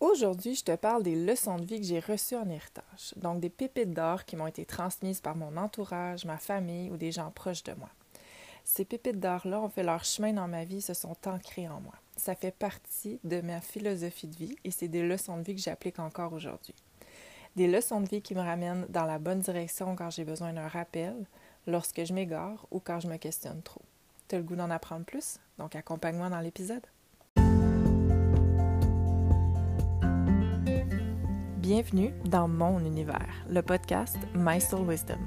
Aujourd'hui, je te parle des leçons de vie que j'ai reçues en héritage, donc des pépites d'or qui m'ont été transmises par mon entourage, ma famille ou des gens proches de moi. Ces pépites d'or-là ont fait leur chemin dans ma vie, se sont ancrées en moi. Ça fait partie de ma philosophie de vie et c'est des leçons de vie que j'applique encore aujourd'hui. Des leçons de vie qui me ramènent dans la bonne direction quand j'ai besoin d'un rappel, lorsque je m'égare ou quand je me questionne trop. Tu as le goût d'en apprendre plus? Donc accompagne-moi dans l'épisode. Bienvenue dans mon univers, le podcast My Soul Wisdom.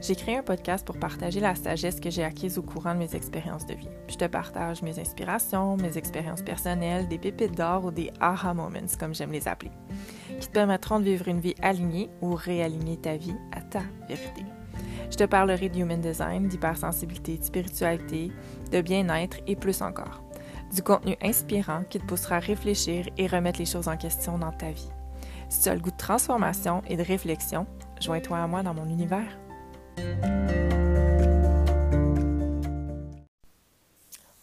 J'ai créé un podcast pour partager la sagesse que j'ai acquise au courant de mes expériences de vie. Je te partage mes inspirations, mes expériences personnelles, des pépites d'or ou des aha moments, comme j'aime les appeler, qui te permettront de vivre une vie alignée ou réaligner ta vie à ta vérité. Je te parlerai de human design, d'hypersensibilité, de spiritualité, de bien-être et plus encore. Du contenu inspirant qui te poussera à réfléchir et remettre les choses en question dans ta vie. Si tu as le goût de transformation et de réflexion, joins-toi à moi dans mon univers.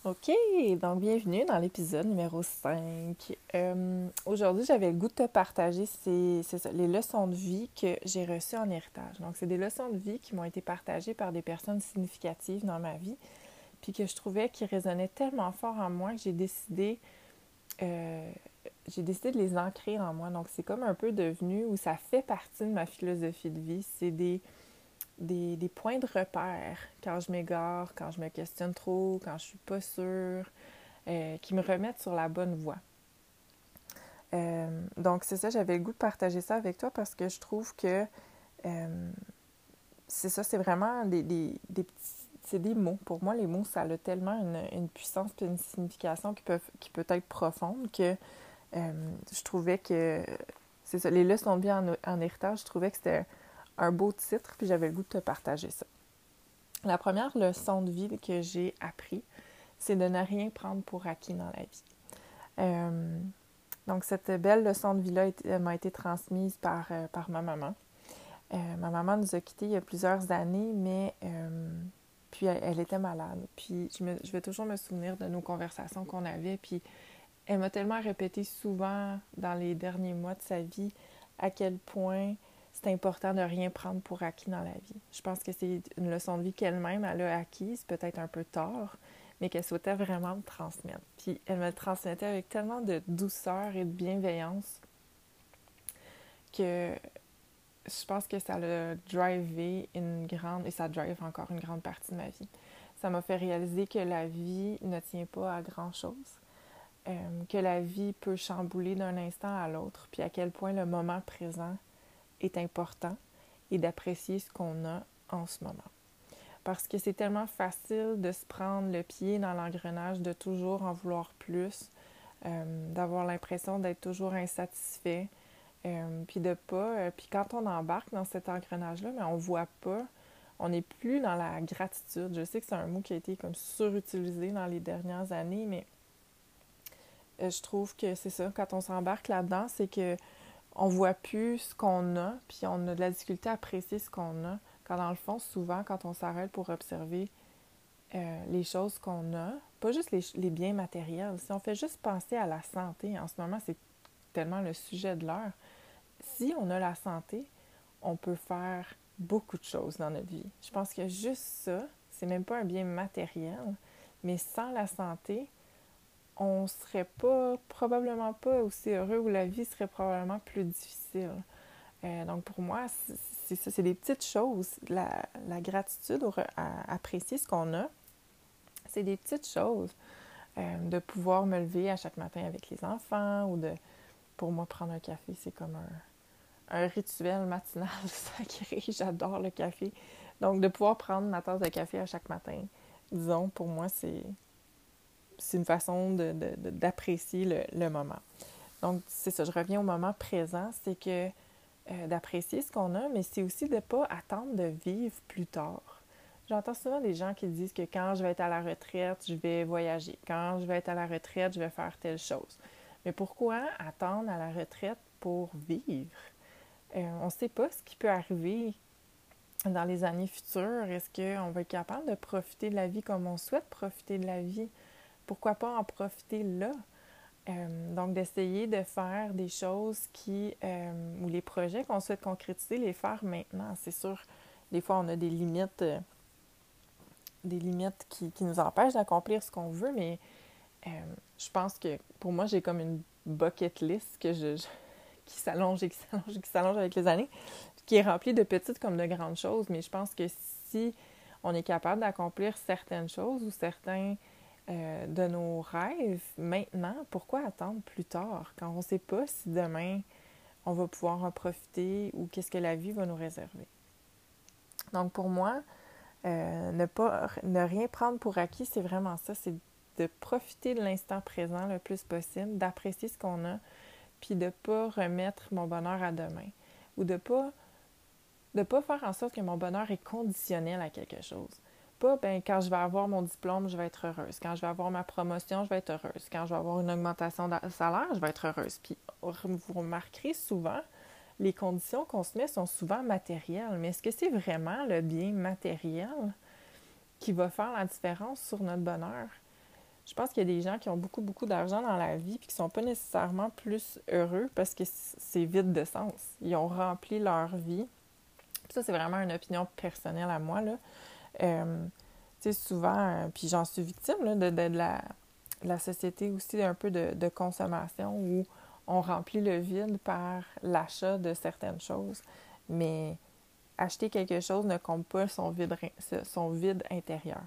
OK, donc bienvenue dans l'épisode numéro 5. Euh, aujourd'hui, j'avais le goût de te partager les leçons de vie que j'ai reçues en héritage. Donc, c'est des leçons de vie qui m'ont été partagées par des personnes significatives dans ma vie, puis que je trouvais qui résonnaient tellement fort en moi que j'ai décidé euh, j'ai décidé de les ancrer en moi. Donc, c'est comme un peu devenu, où ça fait partie de ma philosophie de vie. C'est des, des, points de repère quand je m'égare, quand je me questionne trop, quand je suis pas sûre, euh, qui me remettent sur la bonne voie. Euh, donc, c'est ça, j'avais le goût de partager ça avec toi parce que je trouve que euh, c'est ça, c'est vraiment des, des, des petits c'est des mots. Pour moi, les mots, ça a tellement une, une puissance et une signification qui, peuvent, qui peut être profonde que je trouvais que c'est ça, les leçons de vie en, héritage, je trouvais que c'était un beau titre, puis j'avais le goût de te partager ça. La première leçon de vie que j'ai appris, c'est de ne rien prendre pour acquis dans la vie. Euh, donc, cette belle leçon de vie-là m'a été transmise par, euh, par ma maman. ma maman nous a quittés il y a plusieurs années, mais puis elle, était malade. Puis je, je, vais toujours me souvenir de nos conversations qu'on avait. Puis elle m'a tellement répété souvent dans les derniers mois de sa vie à quel point c'est important de rien prendre pour acquis dans la vie. Je pense que c'est une leçon de vie qu'elle-même elle a acquise, peut-être un peu tard, mais qu'elle souhaitait vraiment me transmettre. Puis elle me le transmettait avec tellement de douceur et de bienveillance que je pense que ça l'a drivé une grande, et ça drive encore une grande partie de ma vie. Ça m'a fait réaliser que la vie ne tient pas à grand-chose euh, que la vie peut chambouler d'un instant à l'autre, puis à quel point le moment présent est important et d'apprécier ce qu'on a en ce moment. Parce que c'est tellement facile de se prendre le pied dans l'engrenage, de toujours en vouloir plus, euh, d'avoir l'impression d'être toujours insatisfait, euh, puis de pas. puis quand on embarque dans cet engrenage-là, mais on voit pas, on n'est plus dans la gratitude. Je sais que c'est un mot qui a été comme surutilisé dans les dernières années, mais je trouve que c'est ça, quand on s'embarque là-dedans, c'est que on voit plus ce qu'on a, puis on a de la difficulté à apprécier ce qu'on a. Quand dans le fond, souvent, quand on s'arrête pour observer euh, les choses qu'on a, pas juste les, biens matériels, si on fait juste penser à la santé, en ce moment, c'est tellement le sujet de l'heure. Si on a la santé, on peut faire beaucoup de choses dans notre vie. Je pense que juste ça, c'est même pas un bien matériel, mais sans la santé, on serait pas, probablement pas aussi heureux ou la vie serait probablement plus difficile. Euh, donc pour moi, c'est ça, c'est des petites choses. La, gratitude, à apprécier ce qu'on a, c'est des petites choses. Euh, de pouvoir me lever à chaque matin avec les enfants ou de, pour moi, prendre un café, c'est comme un, un rituel matinal sacré. J'adore le café. Donc de pouvoir prendre ma tasse de café à chaque matin, disons, pour moi, c'est c'est une façon d'apprécier le, moment. Donc, c'est ça, je reviens au moment présent, c'est que euh, d'apprécier ce qu'on a, mais c'est aussi de ne pas attendre de vivre plus tard. J'entends souvent des gens qui disent que quand je vais être à la retraite, je vais voyager. Quand je vais être à la retraite, je vais faire telle chose. Mais pourquoi attendre à la retraite pour vivre? Euh, on ne sait pas ce qui peut arriver dans les années futures. Est-ce qu'on va être capable de profiter de la vie comme on souhaite profiter de la vie? Pourquoi pas en profiter là? Euh, donc, d'essayer de faire des choses qui, euh, ou les projets qu'on souhaite concrétiser, les faire maintenant. C'est sûr, des fois, on a des limites, euh, qui nous empêchent d'accomplir ce qu'on veut, mais je pense que pour moi, j'ai comme une bucket list que je, qui s'allonge et qui s'allonge et qui s'allonge avec les années, qui est remplie de petites comme de grandes choses. Mais je pense que si on est capable d'accomplir certaines choses ou certains euh, de nos rêves maintenant, pourquoi attendre plus tard quand on ne sait pas si demain on va pouvoir en profiter ou qu'est-ce que la vie va nous réserver? Donc pour moi, euh, ne pas ne rien prendre pour acquis, c'est vraiment ça, c'est de profiter de l'instant présent le plus possible, d'apprécier ce qu'on a, puis de ne pas remettre mon bonheur à demain ou de pas de pas faire en sorte que mon bonheur est conditionnel à quelque chose. Ben, quand je vais avoir mon diplôme, je vais être heureuse. Quand je vais avoir ma promotion, je vais être heureuse. Quand je vais avoir une augmentation de salaire, je vais être heureuse. Puis, vous remarquerez souvent, les conditions qu'on se met sont souvent matérielles. Mais est-ce que c'est vraiment le bien matériel qui va faire la différence sur notre bonheur? Je pense qu'il y a des gens qui ont beaucoup, beaucoup d'argent dans la vie et qui ne sont pas nécessairement plus heureux parce que c'est vide de sens. Ils ont rempli leur vie ça, c'est vraiment une opinion personnelle à moi. Là. Euh, tu sais, souvent, euh, puis j'en suis victime de, de, la, société aussi, un peu de, consommation où on remplit le vide par l'achat de certaines choses. Mais acheter quelque chose ne compte pas son vide, son vide intérieur.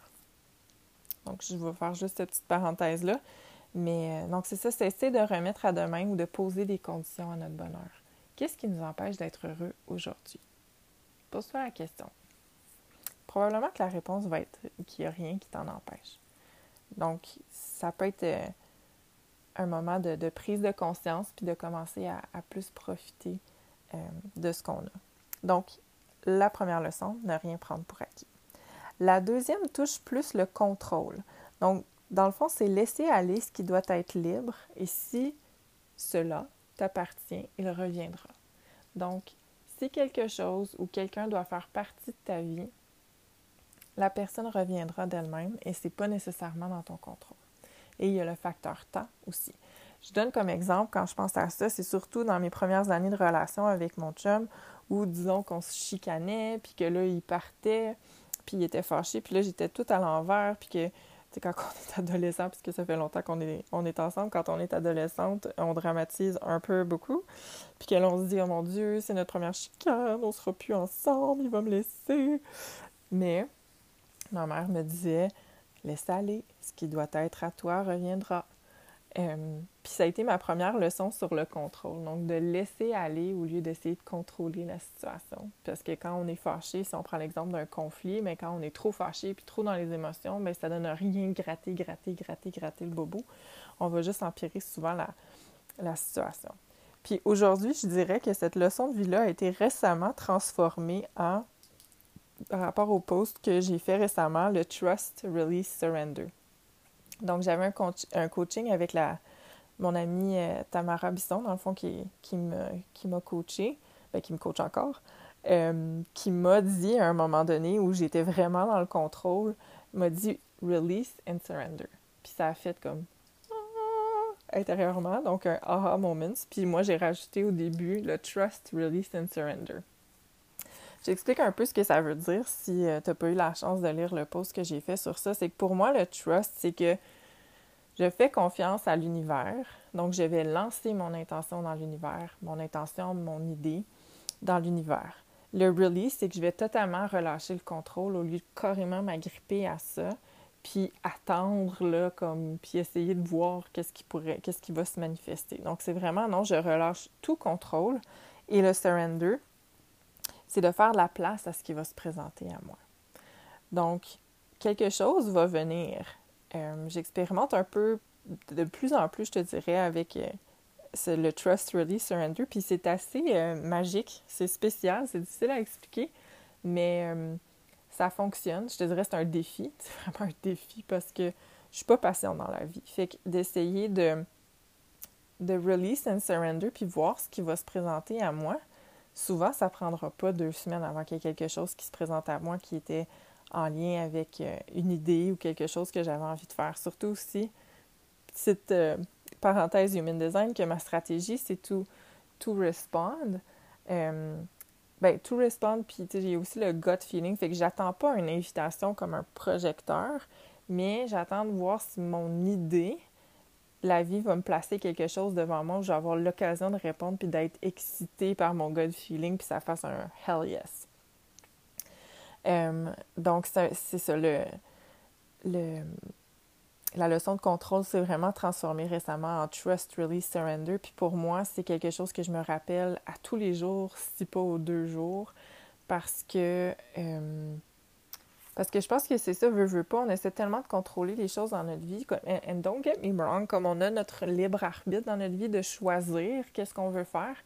Donc, je vais faire juste cette petite parenthèse-là. Mais euh, donc, c'est ça, c'est essayer de remettre à demain ou de poser des conditions à notre bonheur. Qu'est-ce qui nous empêche d'être heureux aujourd'hui? Pose-toi la question. Probablement que la réponse va être qu'il n'y a rien qui t'en empêche. Donc, ça peut être euh, un moment de, prise de conscience puis de commencer à, plus profiter euh, de ce qu'on a. Donc, la première leçon, ne rien prendre pour acquis. La deuxième touche plus le contrôle. Donc, dans le fond, c'est laisser aller ce qui doit être libre et si cela t'appartient, il reviendra. Donc, si quelque chose ou quelqu'un doit faire partie de ta vie, la personne reviendra d'elle-même et c'est pas nécessairement dans ton contrôle. Et il y a le facteur temps aussi. Je donne comme exemple, quand je pense à ça, c'est surtout dans mes premières années de relation avec mon chum, où disons qu'on se chicanait, puis que là, il partait, puis il était fâché, puis là, j'étais tout à l'envers, puis que c'est quand on est adolescent, puisque ça fait longtemps qu'on est, on est ensemble, quand on est adolescente, on dramatise un peu beaucoup. Puis que l'on se dit, oh mon Dieu, c'est notre première chicane, on sera plus ensemble, il va me laisser. Mais ma mère me disait, laisse aller, ce qui doit être à toi reviendra. Euh, puis ça a été ma première leçon sur le contrôle. Donc, de laisser aller au lieu d'essayer de contrôler la situation. Parce que quand on est fâché, si on prend l'exemple d'un conflit, mais quand on est trop fâché puis trop dans les émotions, bien, ça donne rien gratter, gratter, gratter, gratter le bobo. On va juste empirer souvent la, la situation. Puis aujourd'hui, je dirais que cette leçon de vie-là a été récemment transformée en, par rapport au post que j'ai fait récemment, le Trust, Release, Surrender. Donc, j'avais un, coaching avec la, mon amie euh, Tamara Bisson, dans le fond, qui, qui m'a qui coaché, ben, qui me coach encore, euh, qui m'a dit à un moment donné où j'étais vraiment dans le contrôle, m'a dit release and surrender. Puis ça a fait comme ah, intérieurement, donc un aha moment. Puis moi, j'ai rajouté au début le trust, release and surrender. J'explique un peu ce que ça veut dire si euh, tu n'as pas eu la chance de lire le post que j'ai fait sur ça. C'est que pour moi, le trust, c'est que je fais confiance à l'univers. Donc, je vais lancer mon intention dans l'univers, mon intention, mon idée dans l'univers. Le release, c'est que je vais totalement relâcher le contrôle au lieu de carrément m'agripper à ça, puis attendre, là, comme, puis essayer de voir qu'est-ce qui pourrait, qu'est-ce qui va se manifester. Donc, c'est vraiment, non, je relâche tout contrôle. Et le surrender, c'est de faire la place à ce qui va se présenter à moi. Donc, quelque chose va venir. Euh, j'expérimente un peu de plus en plus, je te dirais, avec euh, le Trust, Release, Surrender. Puis c'est assez euh, magique, c'est spécial, c'est difficile à expliquer, mais ça fonctionne. Je te dirais c'est un défi. C'est vraiment un défi parce que je suis pas patiente dans la vie. Fait que d'essayer de, de release and surrender puis voir ce qui va se présenter à moi, souvent, ça ne prendra pas deux semaines avant qu'il y ait quelque chose qui se présente à moi qui était en lien avec euh, une idée ou quelque chose que j'avais envie de faire. Surtout aussi, petite euh, parenthèse Human Design, que ma stratégie, c'est to, to respond. Euh, ben, to respond, puis j'ai aussi le gut feeling, fait que j'attends pas une invitation comme un projecteur, mais j'attends de voir si mon idée, la vie va me placer quelque chose devant moi où je vais avoir l'occasion de répondre puis d'être excitée par mon gut feeling puis ça fasse un hell yes. Euh, donc, c'est ça, le, la leçon de contrôle s'est vraiment transformée récemment en Trust, Release, Surrender. Puis pour moi, c'est quelque chose que je me rappelle à tous les jours, si pas aux deux jours, parce que euh, parce que je pense que c'est ça, veut, veut pas. On essaie tellement de contrôler les choses dans notre vie. And don't get me wrong, comme on a notre libre arbitre dans notre vie de choisir qu'est-ce qu'on veut faire.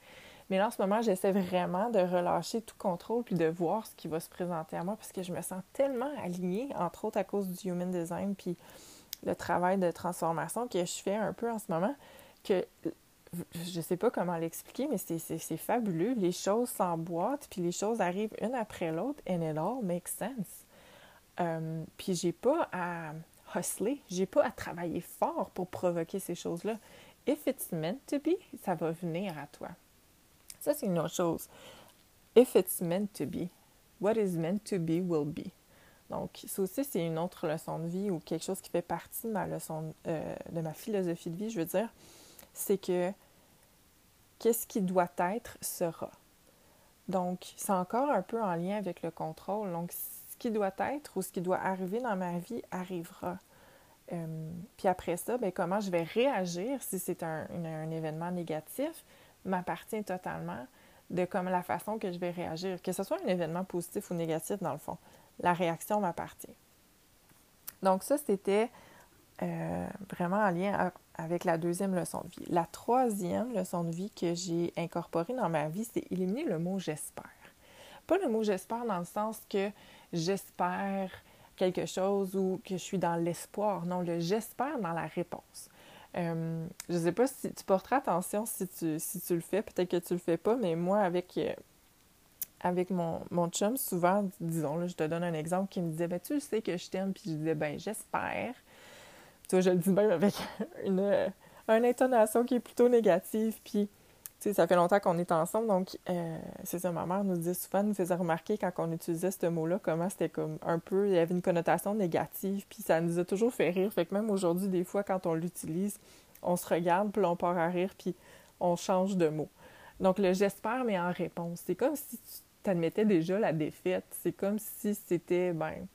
Mais là, en ce moment, j'essaie vraiment de relâcher tout contrôle puis de voir ce qui va se présenter à moi parce que je me sens tellement alignée, entre autres à cause du human design puis le travail de transformation que je fais un peu en ce moment, que je sais pas comment l'expliquer, mais c'est fabuleux. Les choses s'emboîtent puis les choses arrivent une après l'autre and it all makes sense. Euh, puis j'ai pas à hustler, j'ai pas à travailler fort pour provoquer ces choses-là. If it's meant to be, ça va venir à toi. Ça, c'est une autre chose. If it's meant to be, what is meant to be will be. Donc, ça aussi, c'est une autre leçon de vie ou quelque chose qui fait partie de ma leçon, euh, de ma philosophie de vie, je veux dire, c'est que qu'est-ce qui doit être sera. Donc, c'est encore un peu en lien avec le contrôle. Donc, qui doit être ou ce qui doit arriver dans ma vie arrivera. Euh, puis après ça, bien, comment je vais réagir si c'est un, événement négatif m'appartient totalement de comme la façon que je vais réagir. Que ce soit un événement positif ou négatif, dans le fond, la réaction m'appartient. Donc ça, c'était euh, vraiment en lien avec la deuxième leçon de vie. La troisième leçon de vie que j'ai incorporée dans ma vie, c'est éliminer le mot j'espère. Pas le mot j'espère dans le sens que j'espère quelque chose ou que je suis dans l'espoir. Non, le j'espère dans la réponse. Euh, je ne sais pas si tu porteras attention si tu, si tu le fais, peut-être que tu le fais pas, mais moi, avec, euh, avec mon, mon chum, souvent, disons, là, je te donne un exemple qui me disait ben, Tu sais que je t'aime, puis je disais ben j'espère. Tu vois, je le dis même avec une, une intonation qui est plutôt négative, puis sais, ça fait longtemps qu'on est ensemble, donc euh, c'est ça, ma mère nous disait souvent, nous faisait remarquer quand on utilisait ce mot-là, comment c'était comme un peu, il y avait une connotation négative, puis ça nous a toujours fait rire. Fait que même aujourd'hui, des fois, quand on l'utilise, on se regarde, puis on part à rire, puis on change de mot. Donc le j'espère, mais en réponse. C'est comme si tu admettais déjà la défaite. C'est comme si c'était, ben,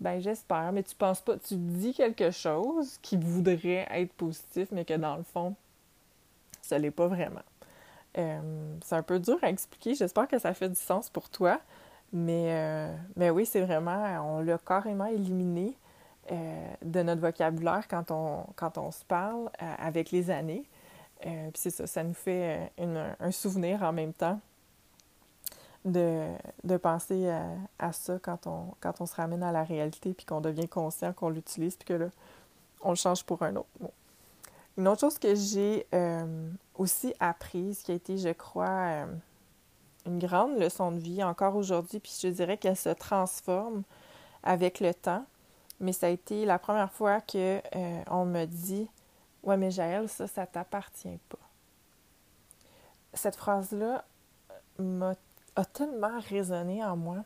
ben j'espère, mais tu penses pas, tu dis quelque chose qui voudrait être positif, mais que dans le fond, ça l'est pas vraiment. Euh, c'est un peu dur à expliquer. J'espère que ça fait du sens pour toi. Mais, euh, mais oui, c'est vraiment, on l'a carrément éliminé euh, de notre vocabulaire quand on, quand on se parle avec les années. puis c'est ça, ça nous fait un souvenir en même temps de, de penser à, ça quand on, quand on se ramène à la réalité, puis qu'on devient conscient qu'on l'utilise, puis que là, on le change pour un autre. Une autre chose que j'ai euh, aussi apprise, qui a été, je crois, euh, une grande leçon de vie encore aujourd'hui, puis je dirais qu'elle se transforme avec le temps, mais ça a été la première fois que euh, on me dit Ouais, mais Jaël, ça, ça t'appartient pas. Cette phrase-là a tellement résonné en moi.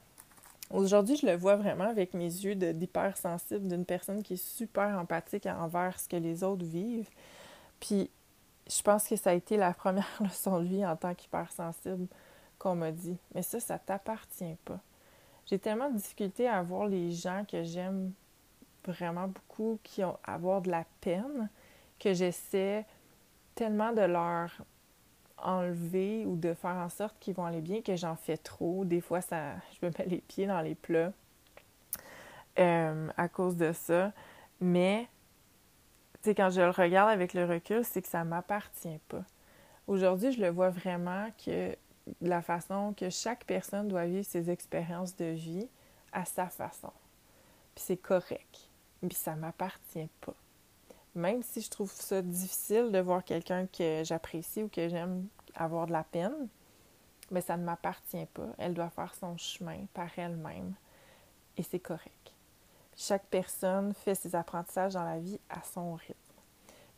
Aujourd'hui, je le vois vraiment avec mes yeux d'hypersensible d'une personne qui est super empathique envers ce que les autres vivent. Puis je pense que ça a été la première leçon de vie en tant qu'hypersensible qu'on m'a dit. Mais ça, ça t'appartient pas. J'ai tellement de difficulté à voir les gens que j'aime vraiment beaucoup qui ont avoir de la peine que j'essaie tellement de leur enlever ou de faire en sorte qu'ils vont aller bien que j'en fais trop. Des fois, ça, je me mets les pieds dans les plats euh, à cause de ça. Mais quand je le regarde avec le recul, c'est que ça m'appartient pas. Aujourd'hui, je le vois vraiment que la façon que chaque personne doit vivre ses expériences de vie à sa façon. Puis c'est correct. Puis ça m'appartient pas. Même si je trouve ça difficile de voir quelqu'un que j'apprécie ou que j'aime avoir de la peine, mais ça ne m'appartient pas. Elle doit faire son chemin par elle-même. Et c'est correct. Chaque personne fait ses apprentissages dans la vie à son rythme.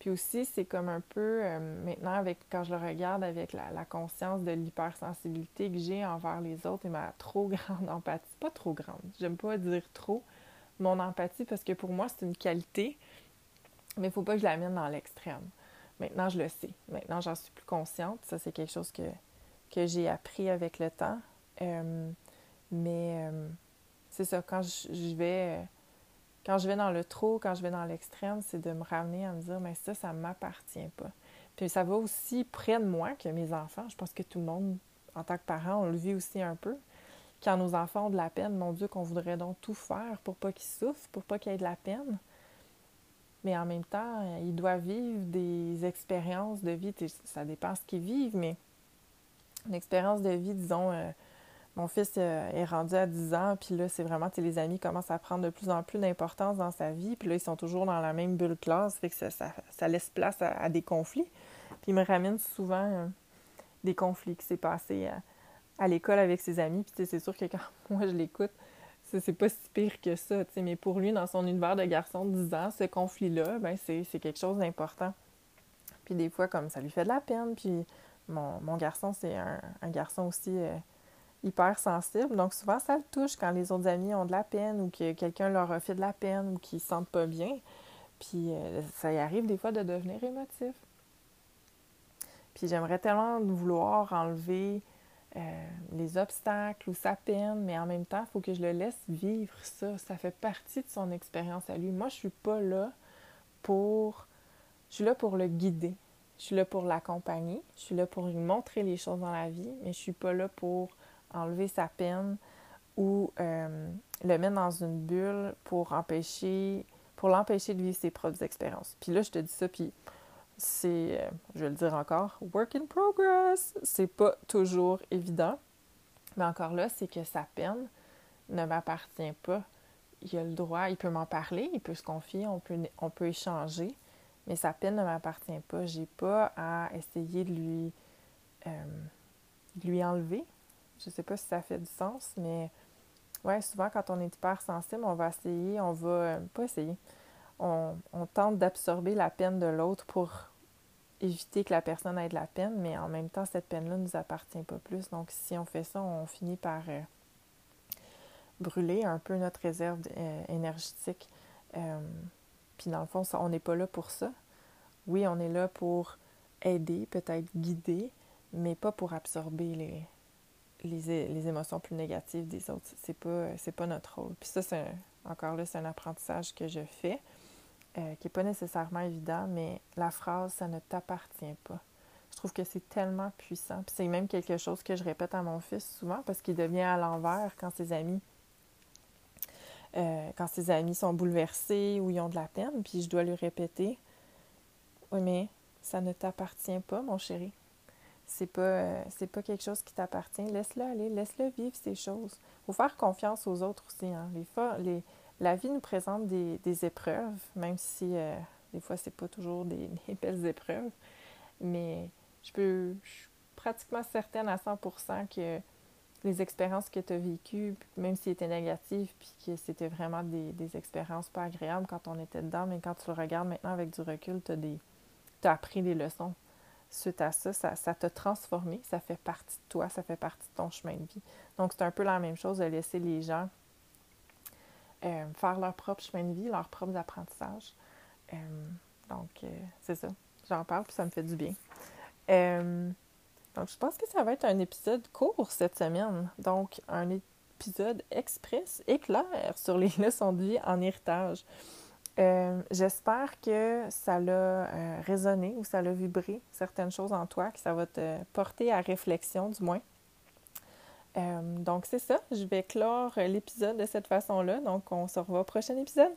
Puis aussi, c'est comme un peu, euh, maintenant, avec quand je le regarde avec la, conscience de l'hypersensibilité que j'ai envers les autres et ma trop grande empathie, pas trop grande, j'aime pas dire trop, mon empathie parce que pour moi, c'est une qualité, mais il faut pas que je l'amène dans l'extrême. Maintenant, je le sais. Maintenant, j'en suis plus consciente. Ça, c'est quelque chose que, que j'ai appris avec le temps. Euh, mais euh, c'est ça, quand je, vais quand je vais dans le trop, quand je vais dans l'extrême, c'est de me ramener à me dire mais ça, ça ne m'appartient pas. Puis ça va aussi près de moi que mes enfants. Je pense que tout le monde, en tant que parent, on le vit aussi un peu. Quand nos enfants ont de la peine, mon Dieu, qu'on voudrait donc tout faire pour pas qu'ils souffrent, pour pas qu'ils aient de la peine. Mais en même temps, ils doivent vivre des expériences de vie. Ça dépend ce qu'ils vivent, mais une expérience de vie, disons, euh, mon fils euh, est rendu à 10 ans, puis là, c'est vraiment, les amis commencent à prendre de plus en plus d'importance dans sa vie, puis là, ils sont toujours dans la même bulle classe, fait que ça, laisse place à, des conflits. Puis il me ramène souvent euh, des conflits qui s'est passé à, l'école avec ses amis, puis c'est sûr que quand moi je l'écoute, c'est pas si pire que ça, mais pour lui, dans son univers de garçon de 10 ans, ce conflit-là, ben c'est quelque chose d'important. Puis des fois, comme ça lui fait de la peine, puis mon, garçon, c'est un, garçon aussi euh, hyper sensible. Donc souvent, ça le touche quand les autres amis ont de la peine ou que quelqu'un leur a fait de la peine ou qu'ils se sentent pas bien. Puis euh, ça y arrive des fois de devenir émotif. Puis j'aimerais tellement vouloir enlever euh, les obstacles ou sa peine, mais en même temps, il faut que je le laisse vivre ça. Ça fait partie de son expérience à lui. Moi, je suis pas là pour... Je suis là pour le guider. Je suis là pour l'accompagner. Je suis là pour lui montrer les choses dans la vie, mais je suis pas là pour enlever sa peine ou euh, le mettre dans une bulle pour empêcher pour l'empêcher de vivre ses propres expériences. Puis là, je te dis ça, puis c'est, euh, je vais le dire encore, work in progress. C'est pas toujours évident. Mais encore là, c'est que sa peine ne m'appartient pas. Il a le droit, il peut m'en parler, il peut se confier, on peut, on peut échanger, mais sa peine ne m'appartient pas. J'ai pas à essayer de lui, euh, lui enlever je sais pas si ça fait du sens, mais ouais, souvent quand on est hyper sensible, on va essayer, on va euh, pas essayer. On, tente d'absorber la peine de l'autre pour éviter que la personne ait de la peine, mais en même temps, cette peine-là ne nous appartient pas plus. Donc, si on fait ça, on finit par euh, brûler un peu notre réserve euh, énergétique. puis, dans le fond, on n'est pas là pour ça. Oui, on est là pour aider, peut-être guider, mais pas pour absorber les, émotions plus négatives des autres. C'est pas, pas notre rôle. Puis ça, c'est encore là, c'est un apprentissage que je fais, euh, qui n'est pas nécessairement évident, mais la phrase ça ne t'appartient pas. Je trouve que c'est tellement puissant. Puis c'est même quelque chose que je répète à mon fils souvent parce qu'il devient à l'envers quand ses amis euh, quand ses amis sont bouleversés ou ils ont de la peine, puis je dois lui répéter Oui, mais ça ne t'appartient pas, mon chéri c'est pas, euh, c'est pas quelque chose qui t'appartient. Laisse-le aller, laisse-le vivre ces choses. Il faut faire confiance aux autres aussi. Hein. Les, la vie nous présente des, épreuves, même si euh, des fois, c'est pas toujours des, belles épreuves. Mais je suis pratiquement certaine à 100% que les expériences que tu as vécues, même s'ils étaient négatives, puis que c'était vraiment des, des, expériences pas agréables quand on était dedans, mais quand tu le regardes maintenant avec du recul, tu as, as appris des leçons suite à ça, ça, t'a transformé, ça fait partie de toi, ça fait partie de ton chemin de vie. Donc, c'est un peu la même chose de laisser les gens euh, faire leur propre chemin de vie, leurs propres apprentissages. Euh, donc, euh, c'est ça. J'en parle, puis ça me fait du bien. donc, je pense que ça va être un épisode court cette semaine. Donc, un épisode express éclair sur les leçons de vie en héritage. J'espère que ça l'a résonné ou ça l'a vibré certaines choses en toi, que ça va te porter à réflexion du moins. Euh, donc c'est ça, je vais clore l'épisode de cette façon-là. Donc on se revoit au prochain épisode.